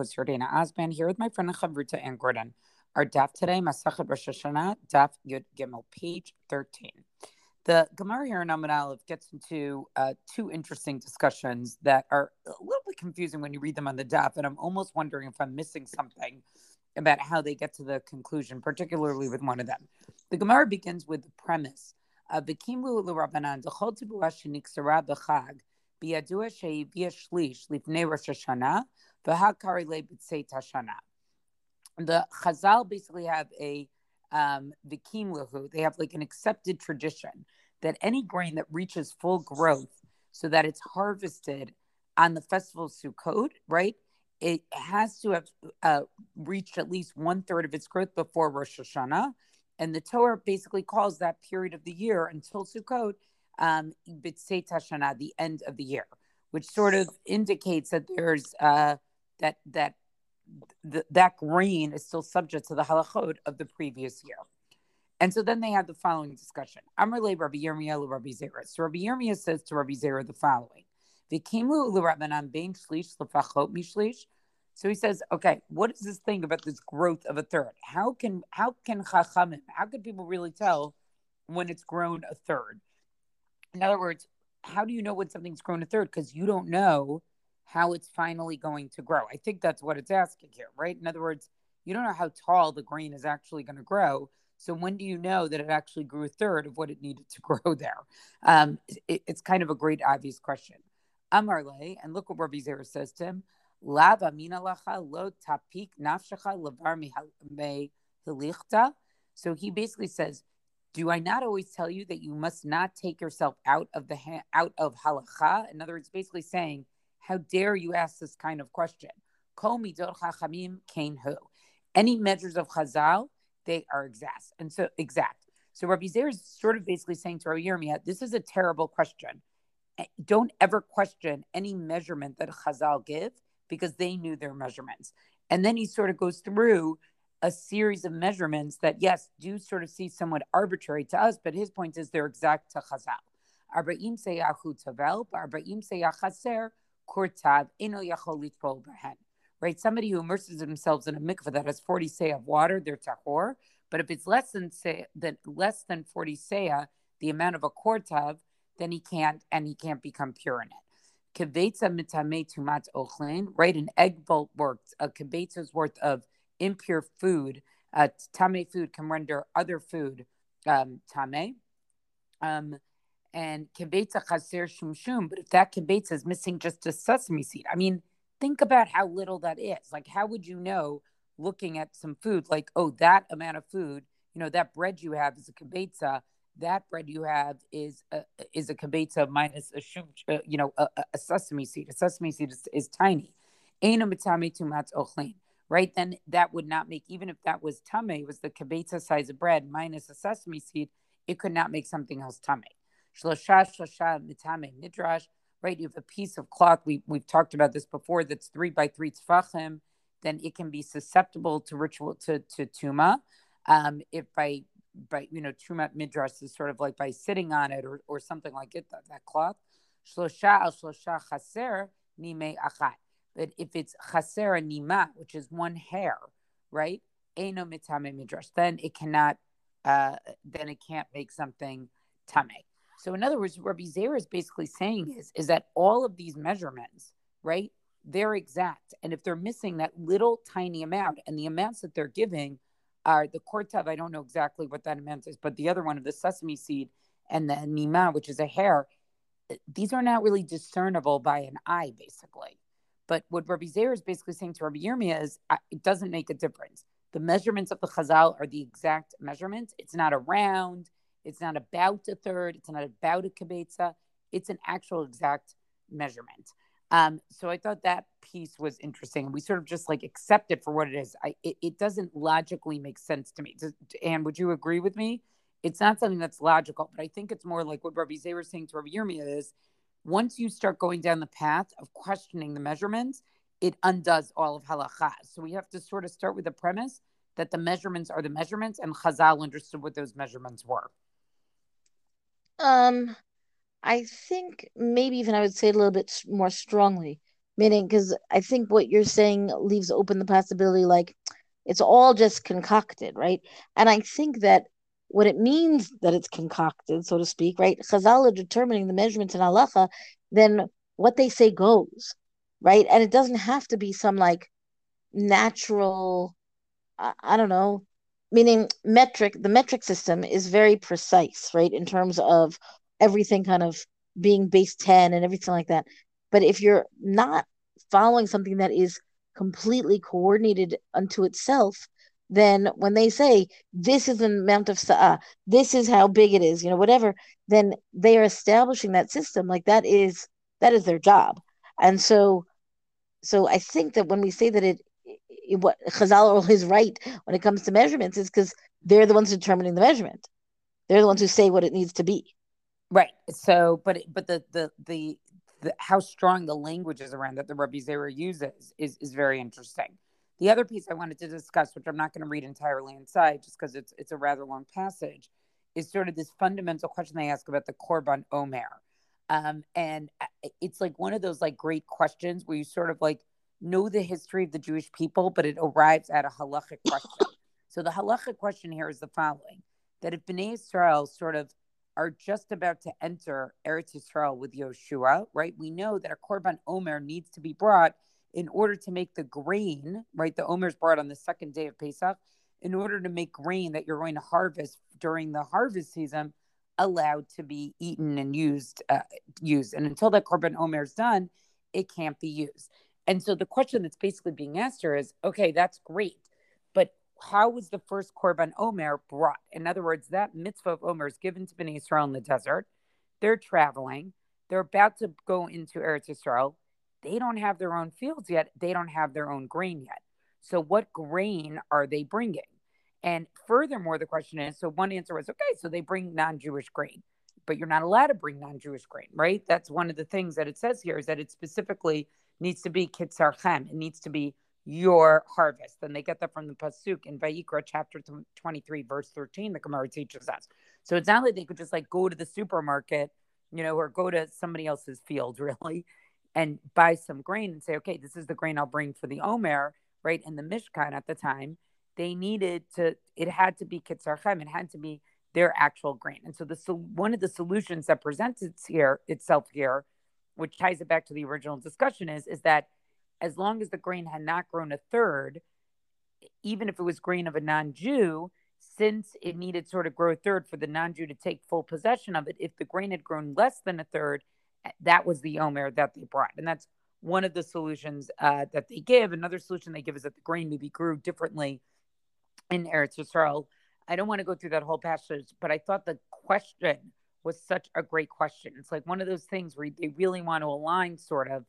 hosts, Yardaena Osband, here with my friend Chavruta Anne Gordon. Our daf today, Masachet Rosh Hashanah, daf Yud Gimel, page 13. The Gemara here in Amud Aleph gets into uh, two interesting discussions that are a little bit confusing when you read them on the daf, and I'm almost wondering if I'm missing something about how they get to the conclusion, particularly with one of them. The Gemara begins with the premise of the Kimlu Rabbanan, the Chol Tibu Ashiniksara B'Chag, Biyadua Sheivia Shlish, Lifnei Rosh Hashanah, the Chazal basically have a um, the. They have like an accepted tradition that any grain that reaches full growth, so that it's harvested on the festival of Sukkot, right? It has to have uh, reached at least one third of its growth before Rosh Hashanah, and the Torah basically calls that period of the year until Sukkot um, Tashana, the end of the year, which sort of indicates that there's uh, that that th- that grain is still subject to the halachot of the previous year. And so then they had the following discussion. Amrle Rabbi Yirmiyah Rabbi Zera. So Rabbi Yirmiyah says to Rabbi Zera the following. So he says, okay, what is this thing about this growth of a third? How can how can chachamim, how can people really tell when it's grown a third? In other words, how do you know when something's grown a third? Because you don't know how it's finally going to grow. I think that's what it's asking here, right? In other words, you don't know how tall the grain is actually going to grow. So when do you know that it actually grew a third of what it needed to grow there? Um, it, it's kind of a great obvious question. Amarle, and look what Rabbi Zera says to him. Lava mina lacha lo tapik nafshacha levar So he basically says, do I not always tell you that you must not take yourself out of the ha- out of halacha? In other words, basically saying how dare you ask this kind of question? Any measures of Chazal, they are exact. And so exact. So Rabbi Zera is sort of basically saying to Rabbi Yirmiyah, this is a terrible question. Eh, don't ever question any measurement that Chazal give because they knew their measurements. And then he sort of goes through a series of measurements that, yes, do sort of seem somewhat arbitrary to us, but his point is they're exact to Chazal. Arba'im seyahu tavel, arba'im seyachaser, kurtav behen. Right, somebody who immerses themselves in a mikveh that has 40 seah of water, they're tahor. But if it's less than say than less than 40 seah, the amount of a kortav, then he can't and he can't become pure in it. Kevetza mitame tumat ochlin, right? An egg bolt works. A kevetza's worth of impure food, uh, tame food can render other food um, tame. Um, and kibetza chaser shum shum. But if that kibetza is missing just a sesame seed, I mean, think about how little that is. Like, how would you know looking at some food, like, oh, that amount of food, you know, that bread you have is a kibetza. That bread you have is a, is a kibetza minus a shum, uh, you know, a, a, sesame seed. A sesame seed is, is tiny. Right, then that would not make even if that was tame, was the kibetza size of bread minus a sesame seed, it could not make something else tame. Mitame nidrash. Right, you have a piece of cloth. We we've talked about this before. That's three by three tefachim. Then it can be susceptible to ritual to to tuma. Um, if by by you know tuma midrash is sort of like by sitting on it or, or something like it that, that cloth. Shlosha al shlosha chaser nime achat. But if it's chaser nima, which is one hair, right? Eno mitame midrash. Then it cannot. Uh, then it can't make something tame. So in other words, Rabbi Zera is basically saying is, is that all of these measurements, right, they're exact. And if they're missing that little tiny amount, and the amounts that they're giving are the kortav, I don't know exactly what that amount is, but the other one of the sesame seed and the nima, which is a hair, eh, these are not really discernible by an eye, basically. But what Rabbi Zera is basically saying to Rabbi Yirmiyah is it doesn't make a difference. The measurements of the Chazal are the exact measurements. It's not a round, it's not about a third. It's not about a kibetza. It's an actual exact measurement. Um, so I thought that piece was interesting. We sort of just like accept it for what it is. I, it, it doesn't logically make sense to me. Does, and would you agree with me? It's not something that's logical, but I think it's more like what Rabbi Zay was saying to Rabbi Yirmiyah is once you start going down the path of questioning the measurements, it undoes all of halacha. So we have to sort of start with the premise that the measurements are the measurements, and Chazal understood what those measurements were. Um, I think maybe even I would say it a little bit more strongly. Meaning, because I think what you're saying leaves open the possibility like it's all just concocted, right? And I think that what it means that it's concocted, so to speak, right? Chazal are determining the measurements in halacha, then what they say goes, right? And it doesn't have to be some like natural, I, I don't know, meaning metric. The metric system is very precise, right, in terms of everything kind of being base 10 and everything like that. But if you're not following something that is completely coordinated unto itself, then when they say this is the amount of sa'ah, uh, this is how big it is, you know, whatever, then they are establishing that system. Like that is that is their job. And so so I think that when we say that it what Chazal is right when it comes to measurements is because they're the ones determining the measurement. They're the ones who say what it needs to be. Right. So, but but the the the, the how strong the language is around that the Rabbi Zera uses is is very interesting. The other piece I wanted to discuss, which I'm not going to read entirely inside, just because it's it's a rather long passage, is sort of this fundamental question they ask about the Korban Omer. Um, and uh, it's like one of those like great questions where you sort of like know the history of the Jewish people, but it arrives at a halachic question. so the halachic question here is the following: that if Bnei Israel sort of are just about to enter Eretz Yisrael with Yoshua, right? We know that a Korban Omer needs to be brought in order to make the grain, right? The Omer is brought on the second day of Pesach, in order to make grain that you're going to harvest during the harvest season allowed to be eaten and used uh, used and until that korban omer is done it can't be used and so the question that's basically being asked here is okay that's great but how was the first korban omer brought? In other words that mitzvah of omer is given to bnei israel in the desert. They're traveling. They're about to go into eretz israel they don't have their own fields yet. They don't have their own grain yet. So what grain are they bringing? And furthermore, the question is so one answer was okay, so they bring non Jewish grain, but you're not allowed to bring non Jewish grain, right? That's one of the things that it says here is that it specifically needs to be kitzarchem. It needs to be your harvest. And they get that from the Pasuk in Vayikra chapter 23, verse 13, the Gemara teaches us. So it's not like they could just like go to the supermarket, you know, or go to somebody else's field really and buy some grain and say, okay, this is the grain I'll bring for the Omer, right? In the Mishkan at the time they needed to it had to be kitzarchem it had to be their actual grain and so the so one of the solutions that presents here itself here which ties it back to the original discussion is is that as long as the grain had not grown a third even if it was grain of a non-jew since it needed sort of grow a third for the non-jew to take full possession of it if the grain had grown less than a third that was the omer that they brought and that's one of the solutions uh, that they give another solution they give is that the grain maybe grew differently in Eretz Yisrael. I don't want to go through that whole passage, but I thought the question was such a great question. It's like one of those things where they really want to align sort of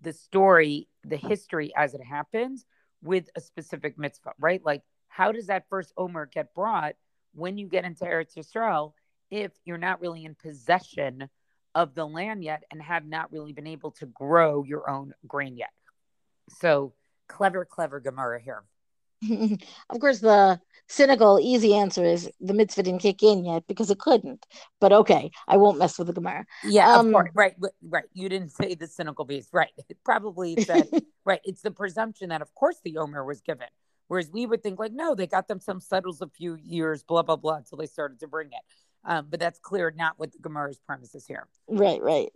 the story, the history as it happens with a specific mitzvah, right? Like, how does that first Omer get brought when you get into Eretz Yisrael if you're not really in possession of the land yet and have not really been able to grow your own grain yet? So clever, clever Gemara here. of course, the cynical, easy answer is the mitzvah didn't kick in yet because it couldn't. But okay, I won't mess with the Gemara. Yeah, um, of course. Right, right. You didn't say the cynical piece. Right. It probably said, right. It's the presumption that, of course, the Omer was given. Whereas we would think, like, no, they got them some settles a few years, blah, blah, blah, until they started to bring it. Um, but that's clear, not what the Gemara's premise is here. Right, right.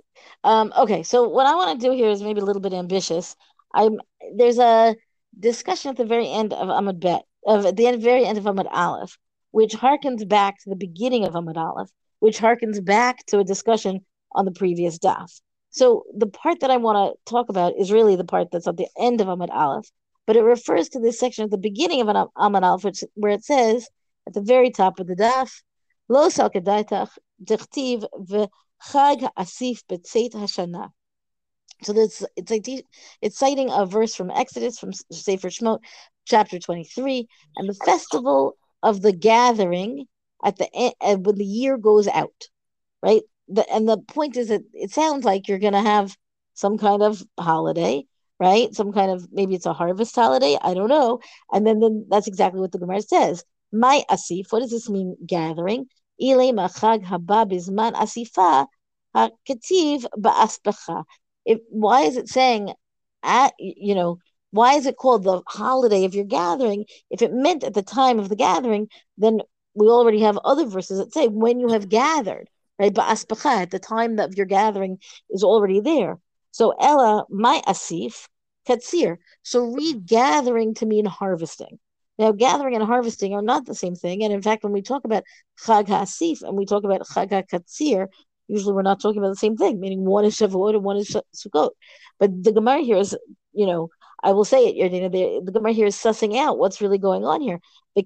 Um, okay, so what I want to do here is maybe a little bit ambitious. I'm there's a discussion at the very end of Amud Bet, of at the end, very end of Amud Aleph, which harkens back to the beginning of Amud Aleph, which harkens back to a discussion on the previous daf. So the part that I want to talk about is really the part that's at the end of Amud Aleph, but it refers to this section at the beginning of an Amud Aleph, which, where it says at the very top of the daf, Lo sal kedaitach dichtiv v'chag asif betzeit hashana. So this it's like it's citing a verse from Exodus from Sefer Shemot, chapter twenty three, and the festival of the gathering at the end uh, when the year goes out, right? The, and the point is that it sounds like you're going to have some kind of holiday, right? Some kind of maybe it's a harvest holiday, I don't know. And then, then that's exactly what the Gemara says. My asif, what does this mean? Gathering. Ile machag haba bizman asifa if why is it saying at you know why is it called the holiday of you're gathering? If it meant at the time of the gathering, then we already have other verses that say when you have gathered, right? But at the time of your gathering is already there. So Ella, my asif, katsir. So read gathering to mean harvesting. Now, gathering and harvesting are not the same thing. And in fact, when we talk about Chag HaSif and we talk about Chag HaKatsir, usually we're not talking about the same thing, meaning one is Shavuot and one is Sukkot. But the Gemara here is, you know, I will say it, Yardaena, the, the Gemara here is sussing out what's really going on here. So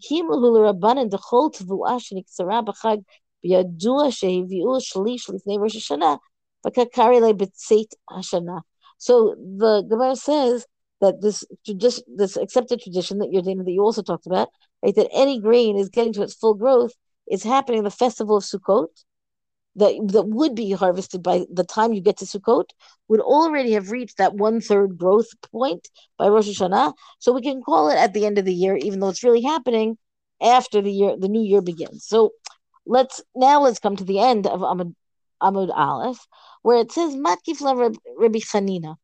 the Gemara says that this tradition, this accepted tradition that you're that you also talked about, right? That any grain is getting to its full growth is happening in the festival of Sukkot, that that would be harvested by the time you get to Sukkot, would already have reached that one third growth point by Rosh Hashanah. So we can call it at the end of the year, even though it's really happening after the year, the new year begins. So let's now let's come to the end of Amud, Amud Aleph, where it says Matkif Rabbi Chanina.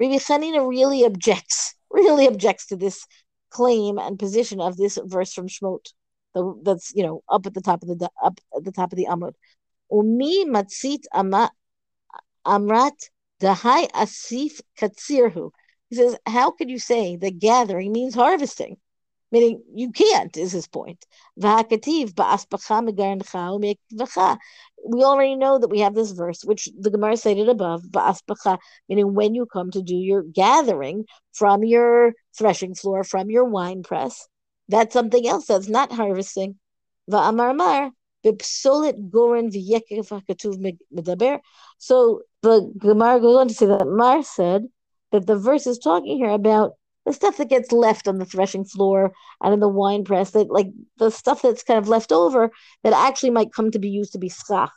Rabbi Chanina really objects, really objects to this claim and position of this verse from Shmot, the, that's you know up at the top of the up at the top of the Amud. Umi matzit amrat dahai asif katsirhu. He says, how could you say that gathering means harvesting? meaning you can't, is his point. We already know that we have this verse, which the Gemara stated above, meaning when you come to do your gathering from your threshing floor, from your wine press, that's something else that's not harvesting. So the Gemara goes on to say that Mar said that the verse is talking here about the stuff that gets left on the threshing floor and in the wine press that like the stuff that's kind of left over that actually might come to be used to be schach.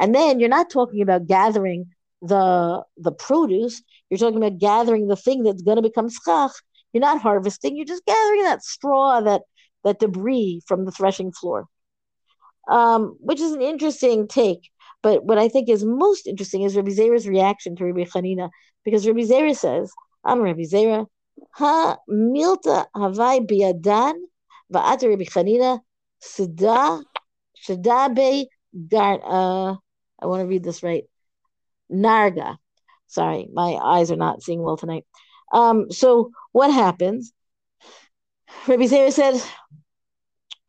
And then you're not talking about gathering the the produce you're talking about gathering the thing that's going to become schach. You're not harvesting you're just gathering that straw that that debris from the threshing floor um, which is an interesting take. But what I think is most interesting is Rabbi Zera's reaction to Rabbi Hanina, because Rabbi Zera says, "I'm Rabbi Zera, ha milta havai biadan va'at Rabbi Hanina sida shadabe gar." Uh, I want to read this right. Narga. Sorry, my eyes are not seeing well tonight. Um, so what happens? Rabbi Zera said,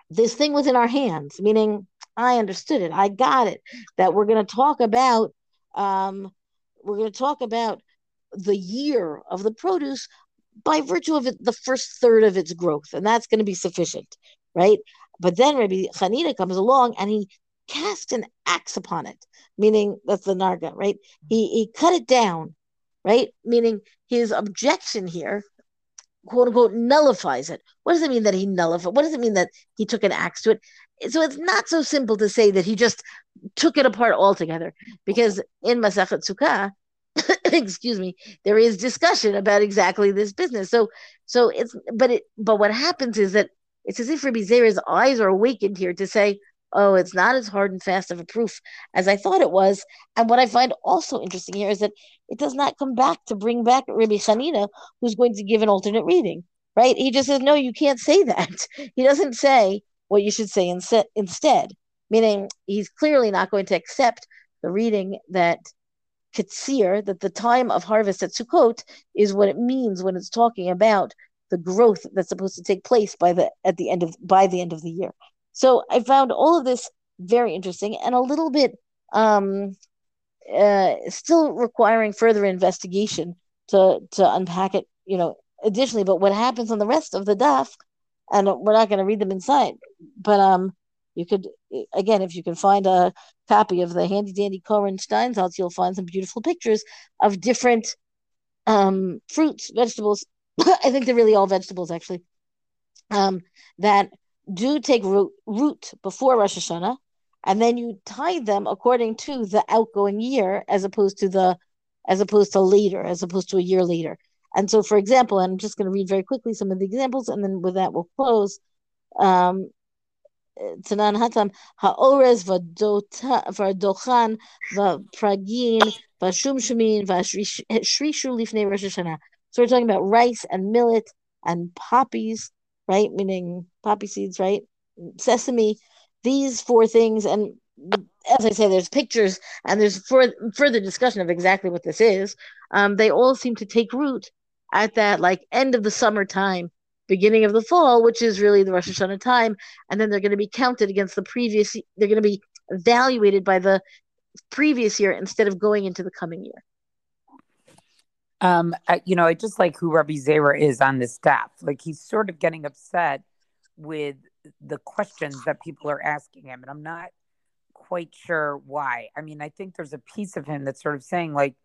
this thing was in our hands, meaning I understood it. I got it. That we're going to talk about, um, we're going to talk about the year of the produce by virtue of it, the first third of its growth, and that's going to be sufficient, right? But then Rabbi Chanina comes along and he cast an axe upon it, meaning that's the narga, right? He he cut it down, right? Meaning his objection here, quote unquote, nullifies it. What does it mean that he nullified? What does it mean that he took an axe to it? So it's not so simple to say that he just took it apart altogether, because in Masachet Sukkah, excuse me there is discussion about exactly this business so so it's but it but what happens is that it's as if Rabbi Zera's eyes are awakened here to say oh it's not as hard and fast of a proof as I thought it was. And what I find also interesting here is that it does not come back to bring back Rabbi Chanina who's going to give an alternate reading right? He just says no you can't say that. He doesn't say what you should say instead instead meaning he's clearly not going to accept the reading that Katsir, that the time of harvest at Sukkot is what it means when it's talking about the growth that's supposed to take place by the at the end of by the end of the year. So I found all of this very interesting and a little bit um, uh, still requiring further investigation to to unpack it. You know, additionally, but what happens on the rest of the daf, and we're not going to read them inside, but um, you could again if you can find a copy of the handy dandy Koren Steinsaltz, you'll find some beautiful pictures of different um, fruits, vegetables. I think they're really all vegetables actually. Um, that do take root, root before Rosh Hashanah, and then you tie them according to the outgoing year, as opposed to the, as opposed to later, as opposed to a year later. And so, for example, and I'm just going to read very quickly some of the examples, and then with that we'll close. Um, Tanan Hatam, Haores Vardochan, Vapragin, Vashumshumin, Vashrishu Lifnei Rosh Hashanah. So we're talking about rice and millet and poppies, right? Meaning poppy seeds, right? Sesame. These four things, and as I say, there's pictures and there's for, further discussion of exactly what this is. Um, they all seem to take root at that like end of the summertime, beginning of the fall, which is really the Rosh Hashanah time, and then they're going to be counted against the previous. They're going to be evaluated by the previous year instead of going into the coming year. Um, you know, I just like who Rabbi Zera is on this staff. Like he's sort of getting upset with the questions that people are asking him, and I'm not quite sure why. I mean, I think there's a piece of him that's sort of saying like,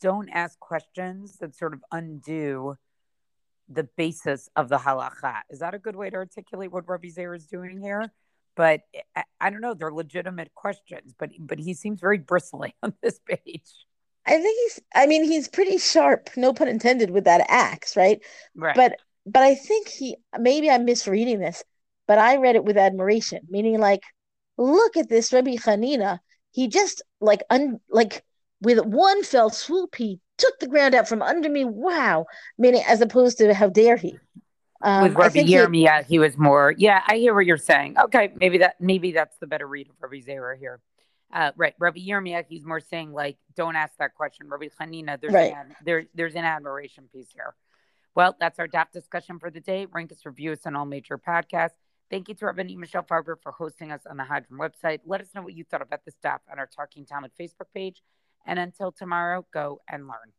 don't ask questions that sort of undo the basis of the halacha. Is that a good way to articulate what Rabbi Zera is doing here? But I, I don't know. They're legitimate questions, but but he seems very bristly on this page. I think he's. I mean, he's pretty sharp. No pun intended with that axe, right? Right. But but I think he. Maybe I'm misreading this, but I read it with admiration, meaning like, look at this Rabbi Hanina. He just like un like with one fell swoop, he took the ground out from under me. Wow. Meaning, as opposed to how dare he? Um, With Rabbi Yirmiyah, he, he was more. Yeah, I hear what you're saying. Okay, maybe that maybe that's the better read of Rabbi Zera here. Uh, right, Rabbi Yirmiyah, he's more saying like, don't ask that question, Rabbi Hanina. There's right. an, there, there's an admiration piece here. Well, that's our daf discussion for the day. Rank us, review us on all major podcasts. Thank you to Rabbi Michelle Farber for hosting us on the Hadran website. Let us know what you thought about the daf on our Talking Talmud Facebook page. And until tomorrow, go and learn.